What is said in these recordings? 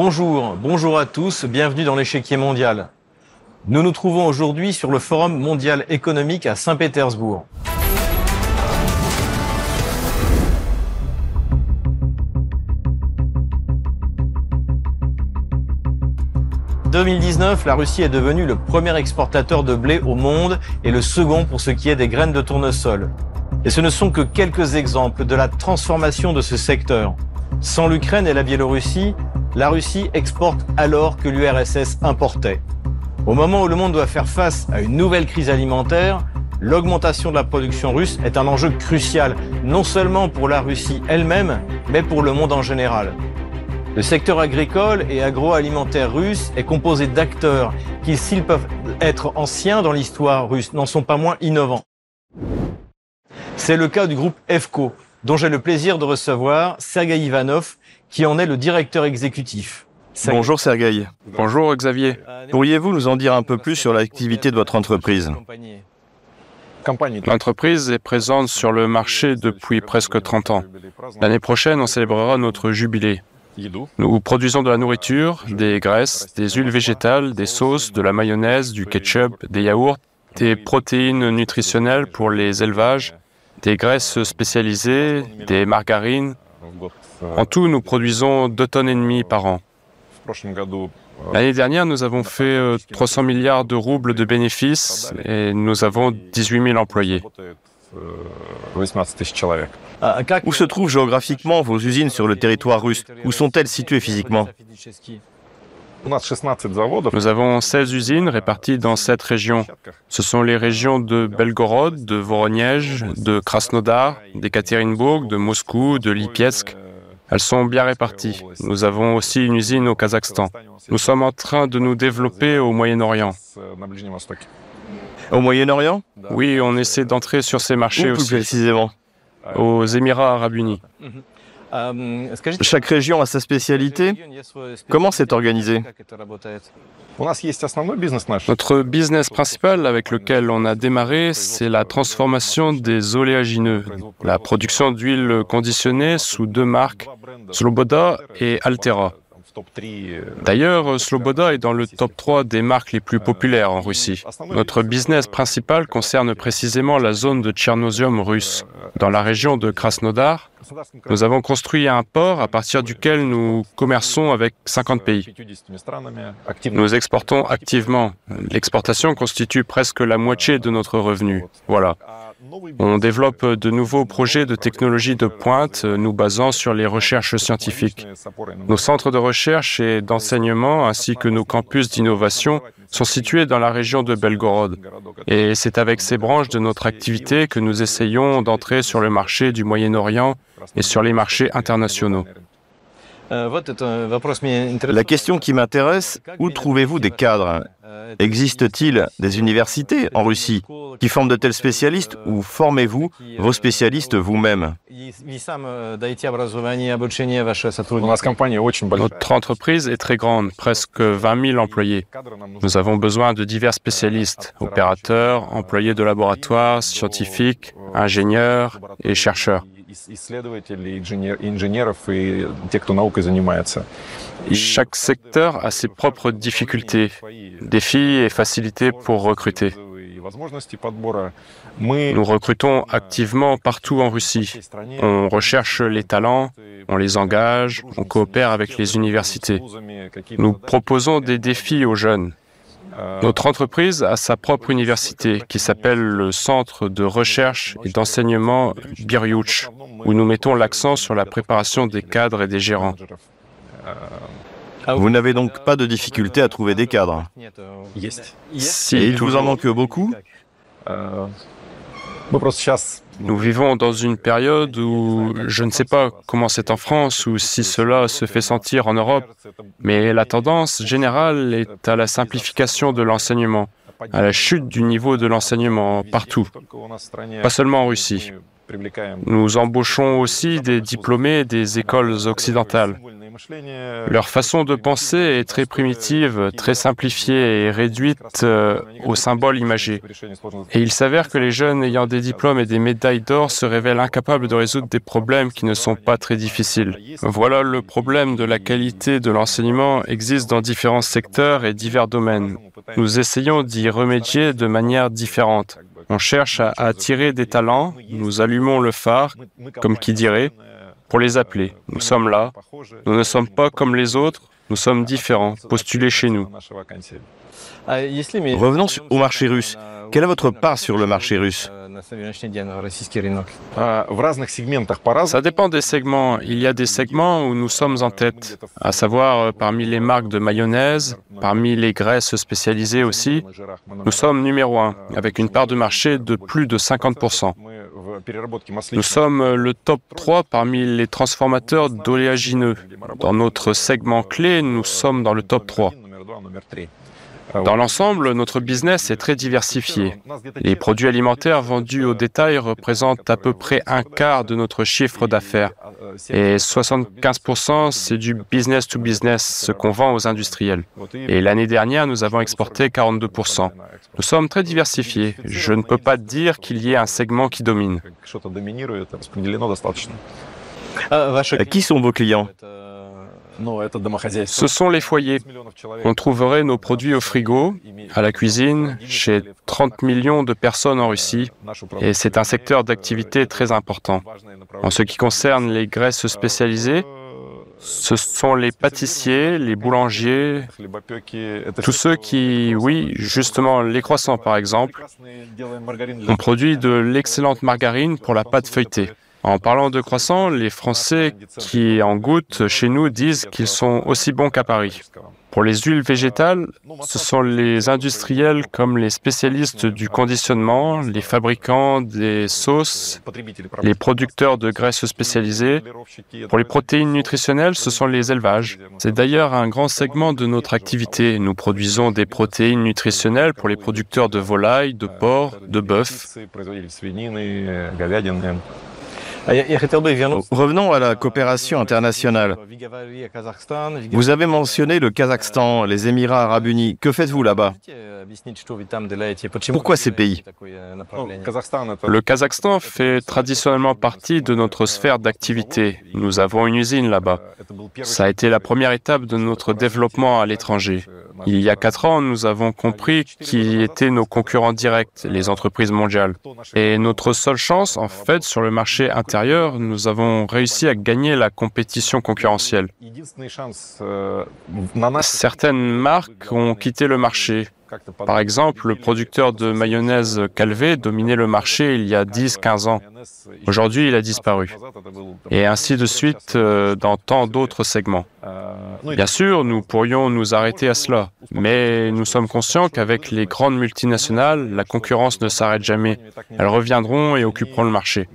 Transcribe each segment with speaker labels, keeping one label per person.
Speaker 1: Bonjour, bonjour à tous, bienvenue dans l'échiquier mondial. Nous nous trouvons aujourd'hui sur le Forum mondial économique à Saint-Pétersbourg. En 2019, la Russie est devenue le premier exportateur de blé au monde et le second pour ce qui est des graines de tournesol. Et ce ne sont que quelques exemples de la transformation de ce secteur. Sans l'Ukraine et la Biélorussie, la Russie exporte alors que l'URSS importait. Au moment où le monde doit faire face à une nouvelle crise alimentaire, l'augmentation de la production russe est un enjeu crucial, non seulement pour la Russie elle-même, mais pour le monde en général. Le secteur agricole et agroalimentaire russe est composé d'acteurs qui, s'ils peuvent être anciens dans l'histoire russe, n'en sont pas moins innovants. C'est le cas du groupe EFCO, dont j'ai le plaisir de recevoir Sergei Ivanov, qui en est le directeur exécutif.
Speaker 2: Bonjour Sergei.
Speaker 3: Bonjour Xavier.
Speaker 2: Pourriez-vous nous en dire un peu plus sur l'activité de votre entreprise
Speaker 3: L'entreprise est présente sur le marché depuis presque 30 ans. L'année prochaine, on célébrera notre jubilé. Nous produisons de la nourriture, des graisses, des huiles végétales, des sauces, de la mayonnaise, du ketchup, des yaourts, des protéines nutritionnelles pour les élevages, des graisses spécialisées, des margarines. En tout, nous produisons 2 tonnes et demie par an. L'année dernière, nous avons fait 300 milliards de roubles de bénéfices et nous avons 18 000 employés.
Speaker 2: Où se trouvent géographiquement vos usines sur le territoire russe? Où sont-elles situées physiquement?
Speaker 3: Nous avons 16 usines réparties dans 7 régions. Ce sont les régions de Belgorod, de Voronezh, de Krasnodar, d'Ekaterinbourg, de Moscou, de Lipetsk. Elles sont bien réparties. Nous avons aussi une usine au Kazakhstan. Nous sommes en train de nous développer au Moyen-Orient.
Speaker 2: Au Moyen-Orient?
Speaker 3: Oui, on essaie d'entrer sur ces marchés
Speaker 2: Où plus
Speaker 3: aussi.
Speaker 2: précisément?
Speaker 3: Aux Émirats arabes unis.
Speaker 2: Chaque région a sa spécialité. Comment c'est organisé
Speaker 3: Notre business principal avec lequel on a démarré, c'est la transformation des oléagineux, la production d'huile conditionnée sous deux marques, Sloboda et Altera. D'ailleurs, Sloboda est dans le top 3 des marques les plus populaires en Russie. Notre business principal concerne précisément la zone de Tchernosium russe. Dans la région de Krasnodar, nous avons construit un port à partir duquel nous commerçons avec 50 pays. Nous exportons activement. L'exportation constitue presque la moitié de notre revenu. Voilà. On développe de nouveaux projets de technologie de pointe, nous basant sur les recherches scientifiques. Nos centres de recherche et d'enseignement ainsi que nos campus d'innovation sont situés dans la région de Belgorod. Et c'est avec ces branches de notre activité que nous essayons d'entrer sur le marché du Moyen-Orient et sur les marchés internationaux.
Speaker 2: La question qui m'intéresse, où trouvez-vous des cadres? Existe-t-il des universités en Russie qui forment de tels spécialistes ou formez-vous vos spécialistes vous-même?
Speaker 3: Notre entreprise est très grande, presque 20 000 employés. Nous avons besoin de divers spécialistes, opérateurs, employés de laboratoire, scientifiques, ingénieurs et chercheurs. Chaque secteur a ses propres difficultés, défis et facilités pour recruter. Nous recrutons activement partout en Russie. On recherche les talents, on les engage, on coopère avec les universités. Nous proposons des défis aux jeunes. Notre entreprise a sa propre université qui s'appelle le Centre de recherche et d'enseignement Biryuch, où nous mettons l'accent sur la préparation des cadres et des gérants.
Speaker 2: Vous n'avez donc pas de difficulté à trouver des cadres
Speaker 3: Si,
Speaker 2: Et il vous en manque beaucoup
Speaker 3: Nous vivons dans une période où je ne sais pas comment c'est en France ou si cela se fait sentir en Europe, mais la tendance générale est à la simplification de l'enseignement, à la chute du niveau de l'enseignement partout, pas seulement en Russie. Nous embauchons aussi des diplômés des écoles occidentales. Leur façon de penser est très primitive, très simplifiée et réduite euh, au symbole imagé. Et il s'avère que les jeunes ayant des diplômes et des médailles d'or se révèlent incapables de résoudre des problèmes qui ne sont pas très difficiles. Voilà le problème de la qualité de l'enseignement existe dans différents secteurs et divers domaines. Nous essayons d'y remédier de manière différente. On cherche à attirer des talents, nous allumons le phare, comme qui dirait, pour les appeler. Nous sommes là, nous ne sommes pas comme les autres, nous sommes différents, postulez chez nous.
Speaker 2: Revenons au marché russe. Quelle est votre part sur le marché russe
Speaker 3: Ça dépend des segments. Il y a des segments où nous sommes en tête, à savoir euh, parmi les marques de mayonnaise, parmi les graisses spécialisées aussi. Nous sommes numéro un, avec une part de marché de plus de 50%. Nous sommes euh, le top 3 parmi les transformateurs d'oléagineux. Dans notre segment clé, nous sommes dans le top 3. Dans l'ensemble, notre business est très diversifié. Les produits alimentaires vendus au détail représentent à peu près un quart de notre chiffre d'affaires. Et 75%, c'est du business to business, ce qu'on vend aux industriels. Et l'année dernière, nous avons exporté 42%. Nous sommes très diversifiés. Je ne peux pas dire qu'il y ait un segment qui domine.
Speaker 2: Qui sont vos clients?
Speaker 3: Ce sont les foyers. On trouverait nos produits au frigo, à la cuisine, chez 30 millions de personnes en Russie, et c'est un secteur d'activité très important. En ce qui concerne les graisses spécialisées, ce sont les pâtissiers, les boulangers, tous ceux qui, oui, justement, les croissants par exemple, on produit de l'excellente margarine pour la pâte feuilletée. En parlant de croissants, les Français qui en goûtent chez nous disent qu'ils sont aussi bons qu'à Paris. Pour les huiles végétales, ce sont les industriels comme les spécialistes du conditionnement, les fabricants des sauces, les producteurs de graisses spécialisées. Pour les protéines nutritionnelles, ce sont les élevages. C'est d'ailleurs un grand segment de notre activité. Nous produisons des protéines nutritionnelles pour les producteurs de volailles, de porc, de bœuf.
Speaker 2: Revenons à la coopération internationale. Vous avez mentionné le Kazakhstan, les Émirats arabes unis. Que faites-vous là-bas? Pourquoi ces pays?
Speaker 3: Le Kazakhstan fait traditionnellement partie de notre sphère d'activité. Nous avons une usine là-bas. Ça a été la première étape de notre développement à l'étranger. Il y a quatre ans, nous avons compris qui étaient nos concurrents directs, les entreprises mondiales. Et notre seule chance, en fait, sur le marché nous avons réussi à gagner la compétition concurrentielle. Certaines marques ont quitté le marché. Par exemple, le producteur de mayonnaise Calvé dominait le marché il y a 10-15 ans. Aujourd'hui, il a disparu. Et ainsi de suite euh, dans tant d'autres segments. Bien sûr, nous pourrions nous arrêter à cela, mais nous sommes conscients qu'avec les grandes multinationales, la concurrence ne s'arrête jamais. Elles reviendront et occuperont le marché.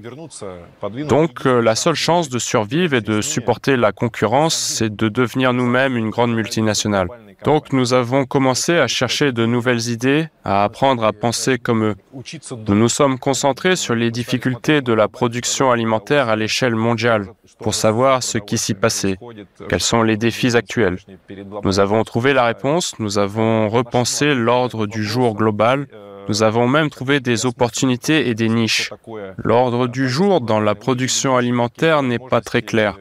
Speaker 3: Donc, euh, la seule chance de survivre et de supporter la concurrence, c'est de devenir nous-mêmes une grande multinationale. Donc nous avons commencé à chercher de nouvelles idées, à apprendre à penser comme eux. Nous nous sommes concentrés sur les difficultés de la production alimentaire à l'échelle mondiale pour savoir ce qui s'y passait, quels sont les défis actuels. Nous avons trouvé la réponse, nous avons repensé l'ordre du jour global, nous avons même trouvé des opportunités et des niches. L'ordre du jour dans la production alimentaire n'est pas très clair.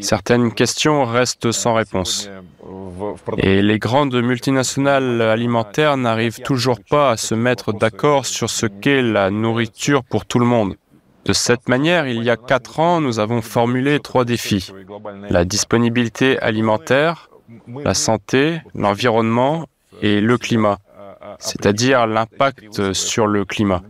Speaker 3: Certaines questions restent sans réponse. Et les grandes multinationales alimentaires n'arrivent toujours pas à se mettre d'accord sur ce qu'est la nourriture pour tout le monde. De cette manière, il y a quatre ans, nous avons formulé trois défis. La disponibilité alimentaire, la santé, l'environnement et le climat, c'est-à-dire l'impact sur le climat.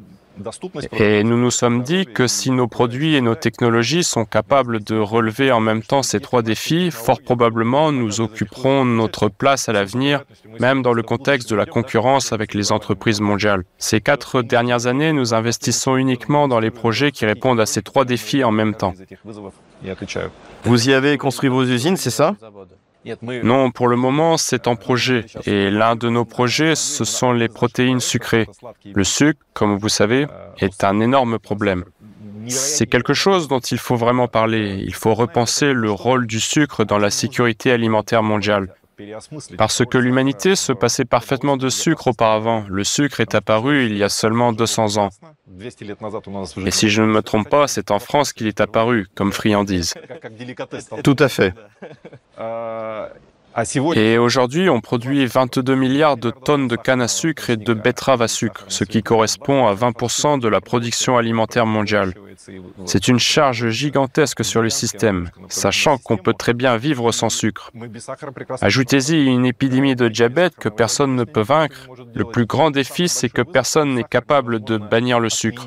Speaker 3: Et nous nous sommes dit que si nos produits et nos technologies sont capables de relever en même temps ces trois défis, fort probablement nous occuperons notre place à l'avenir, même dans le contexte de la concurrence avec les entreprises mondiales. Ces quatre dernières années, nous investissons uniquement dans les projets qui répondent à ces trois défis en même temps.
Speaker 2: Vous y avez construit vos usines, c'est ça?
Speaker 3: Non, pour le moment, c'est en projet. Et l'un de nos projets, ce sont les protéines sucrées. Le sucre, comme vous savez, est un énorme problème. c'est quelque chose dont il faut vraiment parler. Il faut repenser le rôle du sucre dans la sécurité alimentaire mondiale. Parce que l'humanité se passait parfaitement de sucre auparavant. Le sucre est apparu il y a seulement 200 ans. Et si je ne me trompe pas, c'est en France qu'il est apparu comme friandise.
Speaker 2: Tout à fait.
Speaker 3: Et aujourd'hui, on produit 22 milliards de tonnes de canne à sucre et de betteraves à sucre, ce qui correspond à 20% de la production alimentaire mondiale. C'est une charge gigantesque sur le système, sachant qu'on peut très bien vivre sans sucre. Ajoutez-y une épidémie de diabète que personne ne peut vaincre. Le plus grand défi, c'est que personne n'est capable de bannir le sucre.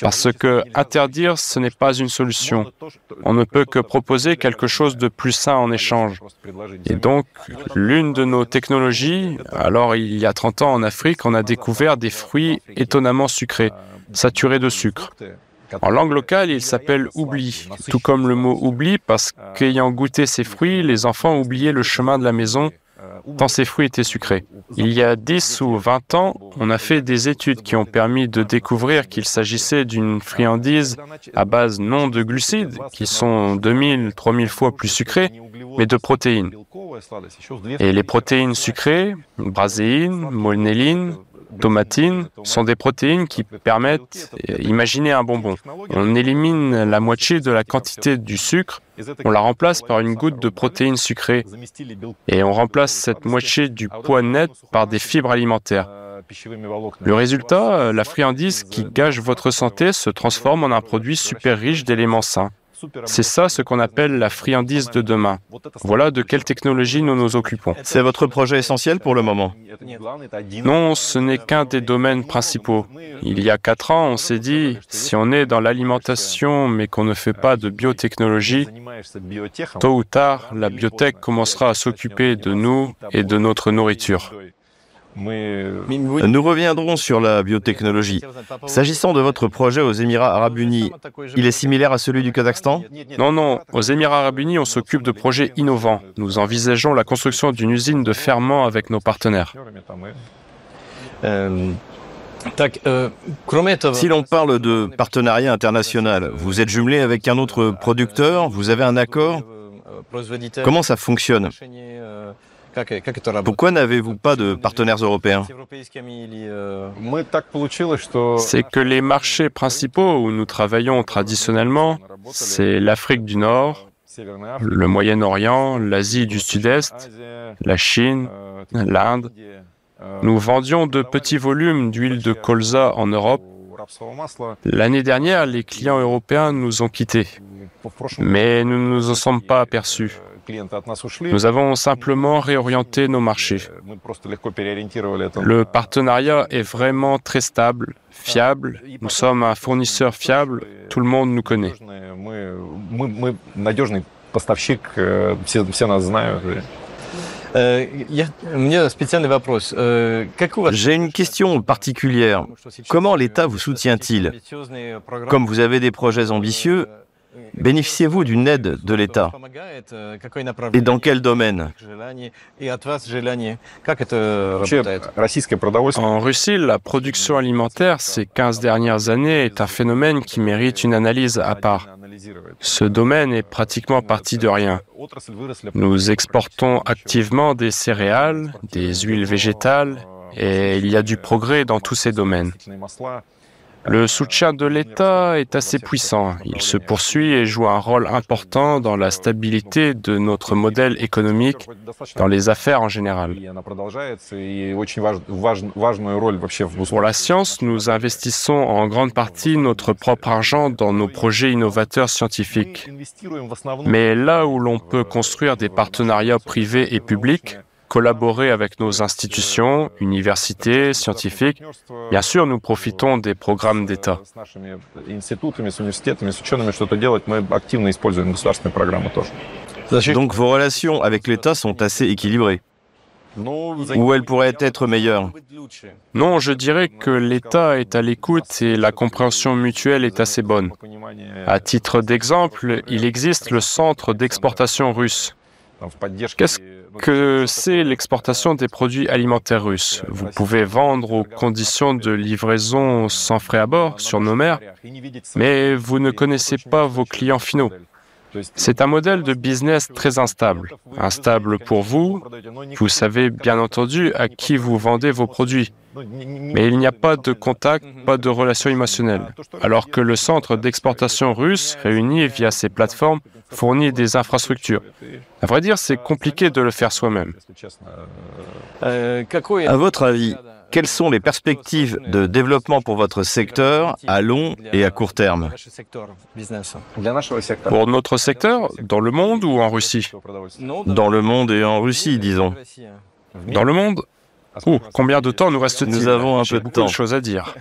Speaker 3: Parce que interdire, ce n'est pas une solution. On ne peut que proposer quelque chose de plus sain en échange. Et donc, l'une de nos technologies, alors il y a 30 ans en Afrique, on a découvert des fruits étonnamment sucrés, saturés de sucre. En langue locale, il s'appelle oubli, tout comme le mot oubli, parce qu'ayant goûté ces fruits, les enfants oubliaient le chemin de la maison tant ces fruits étaient sucrés. Il y a 10 ou 20 ans, on a fait des études qui ont permis de découvrir qu'il s'agissait d'une friandise à base non de glucides, qui sont 2000, 3000 fois plus sucrés, mais de protéines. Et les protéines sucrées, braséine, molnéline, tomatine sont des protéines qui permettent, imaginez un bonbon. On élimine la moitié de la quantité du sucre, on la remplace par une goutte de protéines sucrées et on remplace cette moitié du poids net par des fibres alimentaires. Le résultat, la friandise qui gage votre santé se transforme en un produit super riche d'éléments sains. C'est ça ce qu'on appelle la friandise de demain. Voilà de quelle technologie nous nous occupons.
Speaker 2: C'est votre projet essentiel pour le moment
Speaker 3: Non, ce n'est qu'un des domaines principaux. Il y a quatre ans, on s'est dit, si on est dans l'alimentation mais qu'on ne fait pas de biotechnologie, tôt ou tard, la biotech commencera à s'occuper de nous et de notre nourriture.
Speaker 2: Nous reviendrons sur la biotechnologie. S'agissant de votre projet aux Émirats arabes unis, il est similaire à celui du Kazakhstan
Speaker 3: Non, non. Aux Émirats arabes unis, on s'occupe de projets innovants. Nous envisageons la construction d'une usine de ferment avec nos partenaires.
Speaker 2: Si l'on parle de partenariat international, vous êtes jumelé avec un autre producteur, vous avez un accord Comment ça fonctionne? Pourquoi n'avez-vous pas de partenaires européens?
Speaker 3: C'est que les marchés principaux où nous travaillons traditionnellement, c'est l'Afrique du Nord, le Moyen-Orient, l'Asie du Sud-Est, la Chine, l'Inde. Nous vendions de petits volumes d'huile de colza en Europe. L'année dernière, les clients européens nous ont quittés, mais nous ne nous en sommes pas aperçus. Nous avons simplement réorienté nos marchés. Le partenariat est vraiment très stable, fiable. Nous sommes un fournisseur fiable. Tout le monde nous connaît.
Speaker 2: J'ai une question particulière. Comment l'État vous soutient-il Comme vous avez des projets ambitieux, Bénéficiez-vous d'une aide de l'État Et dans quel domaine
Speaker 3: En Russie, la production alimentaire ces 15 dernières années est un phénomène qui mérite une analyse à part. Ce domaine est pratiquement parti de rien. Nous exportons activement des céréales, des huiles végétales, et il y a du progrès dans tous ces domaines. Le soutien de l'État est assez puissant. Il se poursuit et joue un rôle important dans la stabilité de notre modèle économique, dans les affaires en général. Pour la science, nous investissons en grande partie notre propre argent dans nos projets innovateurs scientifiques. Mais là où l'on peut construire des partenariats privés et publics, collaborer avec nos institutions, universités, scientifiques. Bien sûr, nous profitons des programmes d'État.
Speaker 2: Donc vos relations avec l'État sont assez équilibrées ou elles pourraient être meilleures?
Speaker 3: Non, je dirais que l'État est à l'écoute et la compréhension mutuelle est assez bonne. À titre d'exemple, il existe le centre d'exportation russe Qu'est-ce que c'est l'exportation des produits alimentaires russes Vous pouvez vendre aux conditions de livraison sans frais à bord sur nos mers, mais vous ne connaissez pas vos clients finaux. C'est un modèle de business très instable. Instable pour vous, vous savez bien entendu à qui vous vendez vos produits. Mais il n'y a pas de contact, pas de relation émotionnelle. Alors que le centre d'exportation russe, réuni via ces plateformes, fournit des infrastructures. À vrai dire, c'est compliqué de le faire soi-même.
Speaker 2: À votre avis, quelles sont les perspectives de développement pour votre secteur à long et à court terme
Speaker 3: Pour notre secteur, dans le monde ou en Russie?
Speaker 2: Dans le monde et en Russie, disons.
Speaker 3: Dans le monde Oh, combien de temps nous reste-t-il
Speaker 2: Nous avons un peu de temps.
Speaker 3: de choses à dire.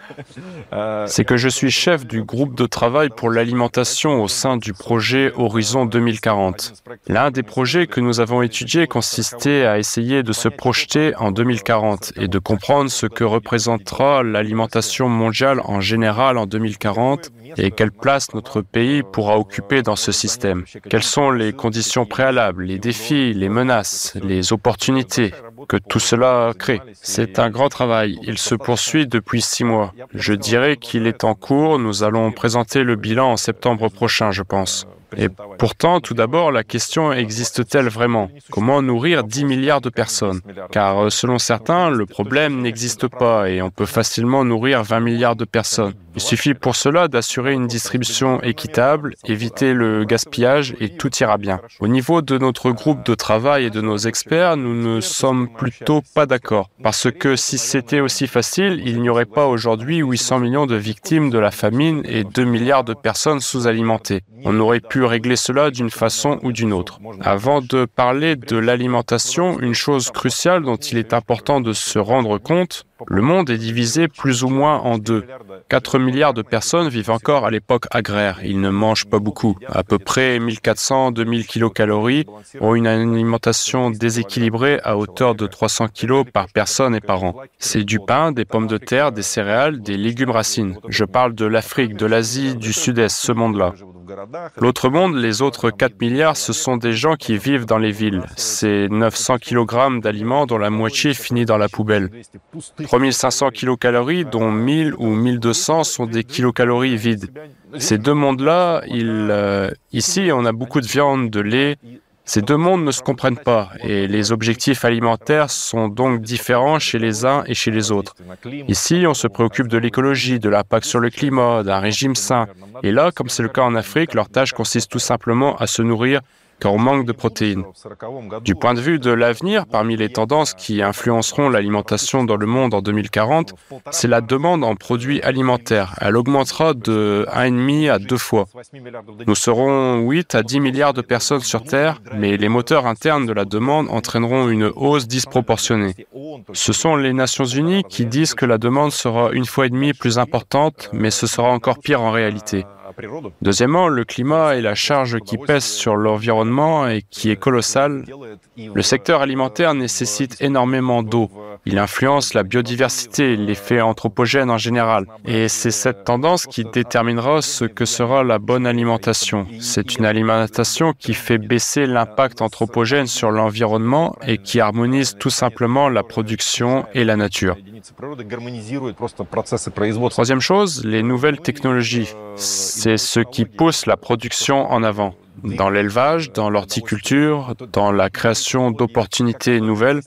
Speaker 3: C'est que je suis chef du groupe de travail pour l'alimentation au sein du projet Horizon 2040. L'un des projets que nous avons étudiés consistait à essayer de se projeter en 2040 et de comprendre ce que représentera l'alimentation mondiale en général en 2040 et quelle place notre pays pourra occuper dans ce système. Quelles sont les conditions préalables, les défis, les menaces, les opportunités? Que tout cela crée. C'est un grand travail. Il se poursuit depuis six mois. Je dirais qu'il est en cours. Nous allons présenter le bilan en septembre prochain, je pense. Et pourtant, tout d'abord, la question existe-t-elle vraiment? Comment nourrir 10 milliards de personnes? Car euh, selon certains, le problème n'existe pas et on peut facilement nourrir 20 milliards de personnes. Il suffit pour cela d'assurer une distribution équitable, éviter le gaspillage et tout ira bien. Au niveau de notre groupe de travail et de nos experts, nous ne sommes plutôt pas d'accord. Parce que si c'était aussi facile, il n'y aurait pas aujourd'hui 800 millions de victimes de la famine et 2 milliards de personnes sous-alimentées. On pu régler cela d'une façon ou d'une autre. Avant de parler de l'alimentation, une chose cruciale dont il est important de se rendre compte, le monde est divisé plus ou moins en deux. 4 milliards de personnes vivent encore à l'époque agraire. Ils ne mangent pas beaucoup. À peu près 1400-2000 kilocalories ont une alimentation déséquilibrée à hauteur de 300 kilos par personne et par an. C'est du pain, des pommes de terre, des céréales, des légumes racines. Je parle de l'Afrique, de l'Asie, du Sud-Est, ce monde-là. L'autre monde, les autres 4 milliards, ce sont des gens qui vivent dans les villes. C'est 900 kg d'aliments dont la moitié finit dans la poubelle. 3500 kilocalories, dont 1000 ou 1200 sont des kilocalories vides. Ces deux mondes-là, euh, ici, on a beaucoup de viande, de lait. Ces deux mondes ne se comprennent pas et les objectifs alimentaires sont donc différents chez les uns et chez les autres. Ici, on se préoccupe de l'écologie, de l'impact sur le climat, d'un régime sain. Et là, comme c'est le cas en Afrique, leur tâche consiste tout simplement à se nourrir car on manque de protéines. Du point de vue de l'avenir, parmi les tendances qui influenceront l'alimentation dans le monde en 2040, c'est la demande en produits alimentaires. Elle augmentera de 1,5 à 2 fois. Nous serons 8 à 10 milliards de personnes sur Terre, mais les moteurs internes de la demande entraîneront une hausse disproportionnée. Ce sont les Nations Unies qui disent que la demande sera une fois et demie plus importante, mais ce sera encore pire en réalité. Deuxièmement, le climat et la charge qui pèse sur l'environnement et qui est colossale. Le secteur alimentaire nécessite énormément d'eau. Il influence la biodiversité, l'effet anthropogène en général. Et c'est cette tendance qui déterminera ce que sera la bonne alimentation. C'est une alimentation qui fait baisser l'impact anthropogène sur l'environnement et qui harmonise tout simplement la production et la nature. Troisième chose, les nouvelles technologies. C'est ce qui pousse la production en avant. Dans l'élevage, dans l'horticulture, dans la création d'opportunités nouvelles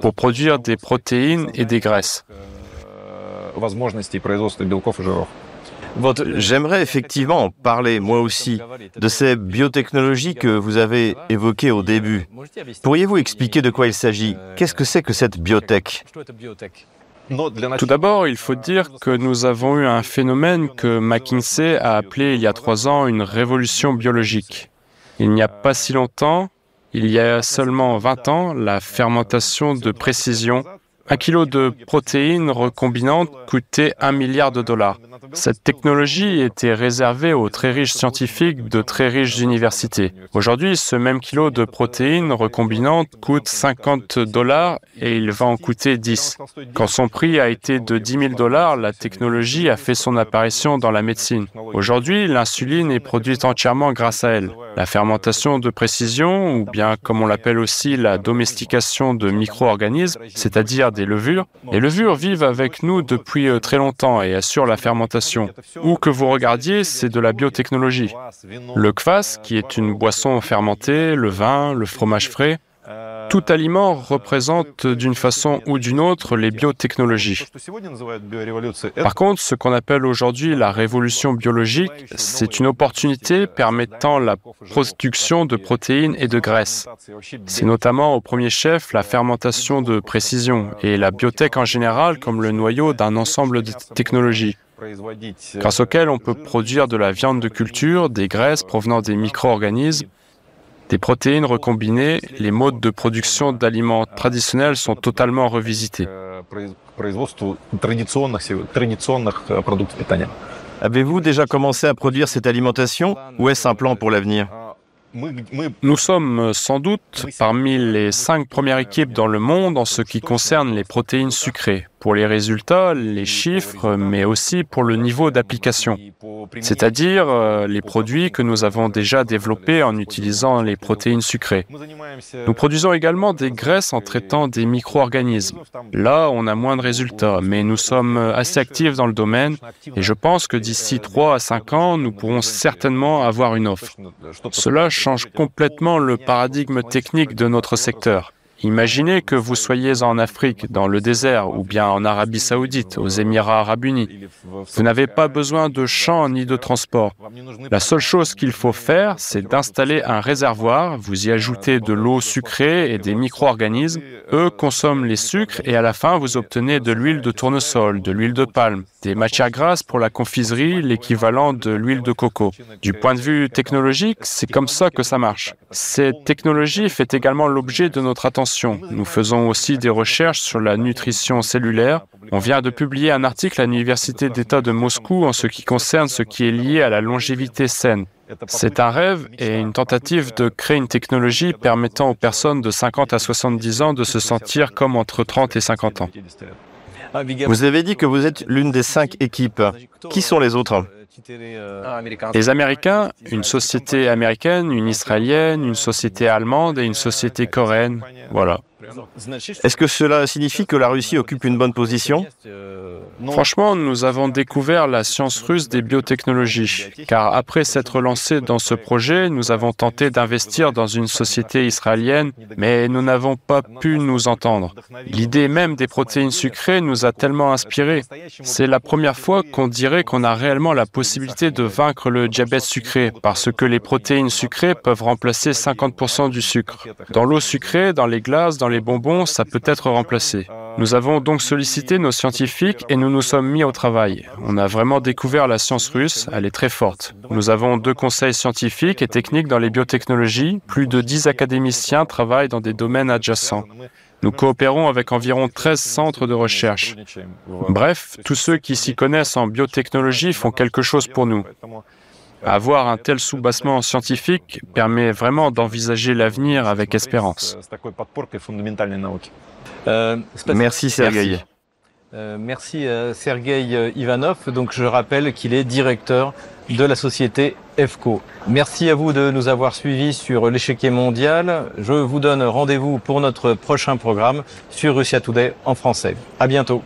Speaker 3: pour produire des protéines et des graisses.
Speaker 2: J'aimerais effectivement parler, moi aussi, de ces biotechnologies que vous avez évoquées au début. Pourriez-vous expliquer de quoi il s'agit? Qu'est-ce que c'est que cette biotech?
Speaker 3: Tout d'abord, il faut dire que nous avons eu un phénomène que McKinsey a appelé il y a trois ans une révolution biologique. Il n'y a pas si longtemps, il y a seulement 20 ans, la fermentation de précision, un kilo de protéines recombinantes coûtait un milliard de dollars. Cette technologie était réservée aux très riches scientifiques de très riches universités. Aujourd'hui, ce même kilo de protéines recombinantes coûte 50 dollars et il va en coûter 10. Quand son prix a été de 10 000 dollars, la technologie a fait son apparition dans la médecine. Aujourd'hui, l'insuline est produite entièrement grâce à elle. La fermentation de précision, ou bien comme on l'appelle aussi la domestication de micro-organismes, c'est-à-dire des levures. Les levures vivent avec nous depuis euh, très longtemps et assurent la fermentation. Où que vous regardiez, c'est de la biotechnologie. Le kvass, qui est une boisson fermentée, le vin, le fromage frais, tout aliment représente d'une façon ou d'une autre les biotechnologies. Par contre, ce qu'on appelle aujourd'hui la révolution biologique, c'est une opportunité permettant la production de protéines et de graisses. C'est notamment au premier chef la fermentation de précision et la biotech en général comme le noyau d'un ensemble de technologies grâce auxquelles on peut produire de la viande de culture, des graisses provenant des micro-organismes, des protéines recombinées, les modes de production d'aliments traditionnels sont totalement revisités.
Speaker 2: Avez-vous déjà commencé à produire cette alimentation ou est-ce un plan pour l'avenir?
Speaker 3: Nous sommes sans doute parmi les cinq premières équipes dans le monde en ce qui concerne les protéines sucrées, pour les résultats, les chiffres, mais aussi pour le niveau d'application, c'est-à-dire euh, les produits que nous avons déjà développés en utilisant les protéines sucrées. Nous produisons également des graisses en traitant des micro-organismes. Là, on a moins de résultats, mais nous sommes assez actifs dans le domaine et je pense que d'ici 3 à 5 ans, nous pourrons certainement avoir une offre. Cela change complètement le paradigme technique de notre secteur. Imaginez que vous soyez en Afrique, dans le désert, ou bien en Arabie saoudite, aux Émirats arabes unis. Vous n'avez pas besoin de champs ni de transport. La seule chose qu'il faut faire, c'est d'installer un réservoir, vous y ajoutez de l'eau sucrée et des micro-organismes. Eux consomment les sucres et à la fin, vous obtenez de l'huile de tournesol, de l'huile de palme, des matières grasses pour la confiserie, l'équivalent de l'huile de coco. Du point de vue technologique, c'est comme ça que ça marche. Cette technologie fait également l'objet de notre attention nous faisons aussi des recherches sur la nutrition cellulaire. On vient de publier un article à l'Université d'État de Moscou en ce qui concerne ce qui est lié à la longévité saine. C'est un rêve et une tentative de créer une technologie permettant aux personnes de 50 à 70 ans de se sentir comme entre 30 et 50 ans.
Speaker 2: Vous avez dit que vous êtes l'une des cinq équipes. Qui sont les autres?
Speaker 3: Les Américains, une société américaine, une israélienne, une société allemande et une société coréenne. Voilà.
Speaker 2: Est-ce que cela signifie que la Russie occupe une bonne position
Speaker 3: Franchement, nous avons découvert la science russe des biotechnologies, car après s'être lancé dans ce projet, nous avons tenté d'investir dans une société israélienne, mais nous n'avons pas pu nous entendre. L'idée même des protéines sucrées nous a tellement inspirés. C'est la première fois qu'on dirait qu'on a réellement la possibilité de vaincre le diabète sucré, parce que les protéines sucrées peuvent remplacer 50% du sucre. Dans l'eau sucrée, dans les glaces, dans les bonbons, ça peut être remplacé. Nous avons donc sollicité nos scientifiques et nous nous sommes mis au travail. On a vraiment découvert la science russe, elle est très forte. Nous avons deux conseils scientifiques et techniques dans les biotechnologies. Plus de 10 académiciens travaillent dans des domaines adjacents. Nous coopérons avec environ 13 centres de recherche. Bref, tous ceux qui s'y connaissent en biotechnologie font quelque chose pour nous. Avoir un tel soubassement scientifique permet vraiment d'envisager l'avenir avec espérance.
Speaker 2: Euh, merci Sergei.
Speaker 1: merci euh, Sergei euh, Ivanov. Donc je rappelle qu'il est directeur de la société EFCO. Merci à vous de nous avoir suivis sur l'échiquier mondial. Je vous donne rendez-vous pour notre prochain programme sur Russia Today en français. À bientôt.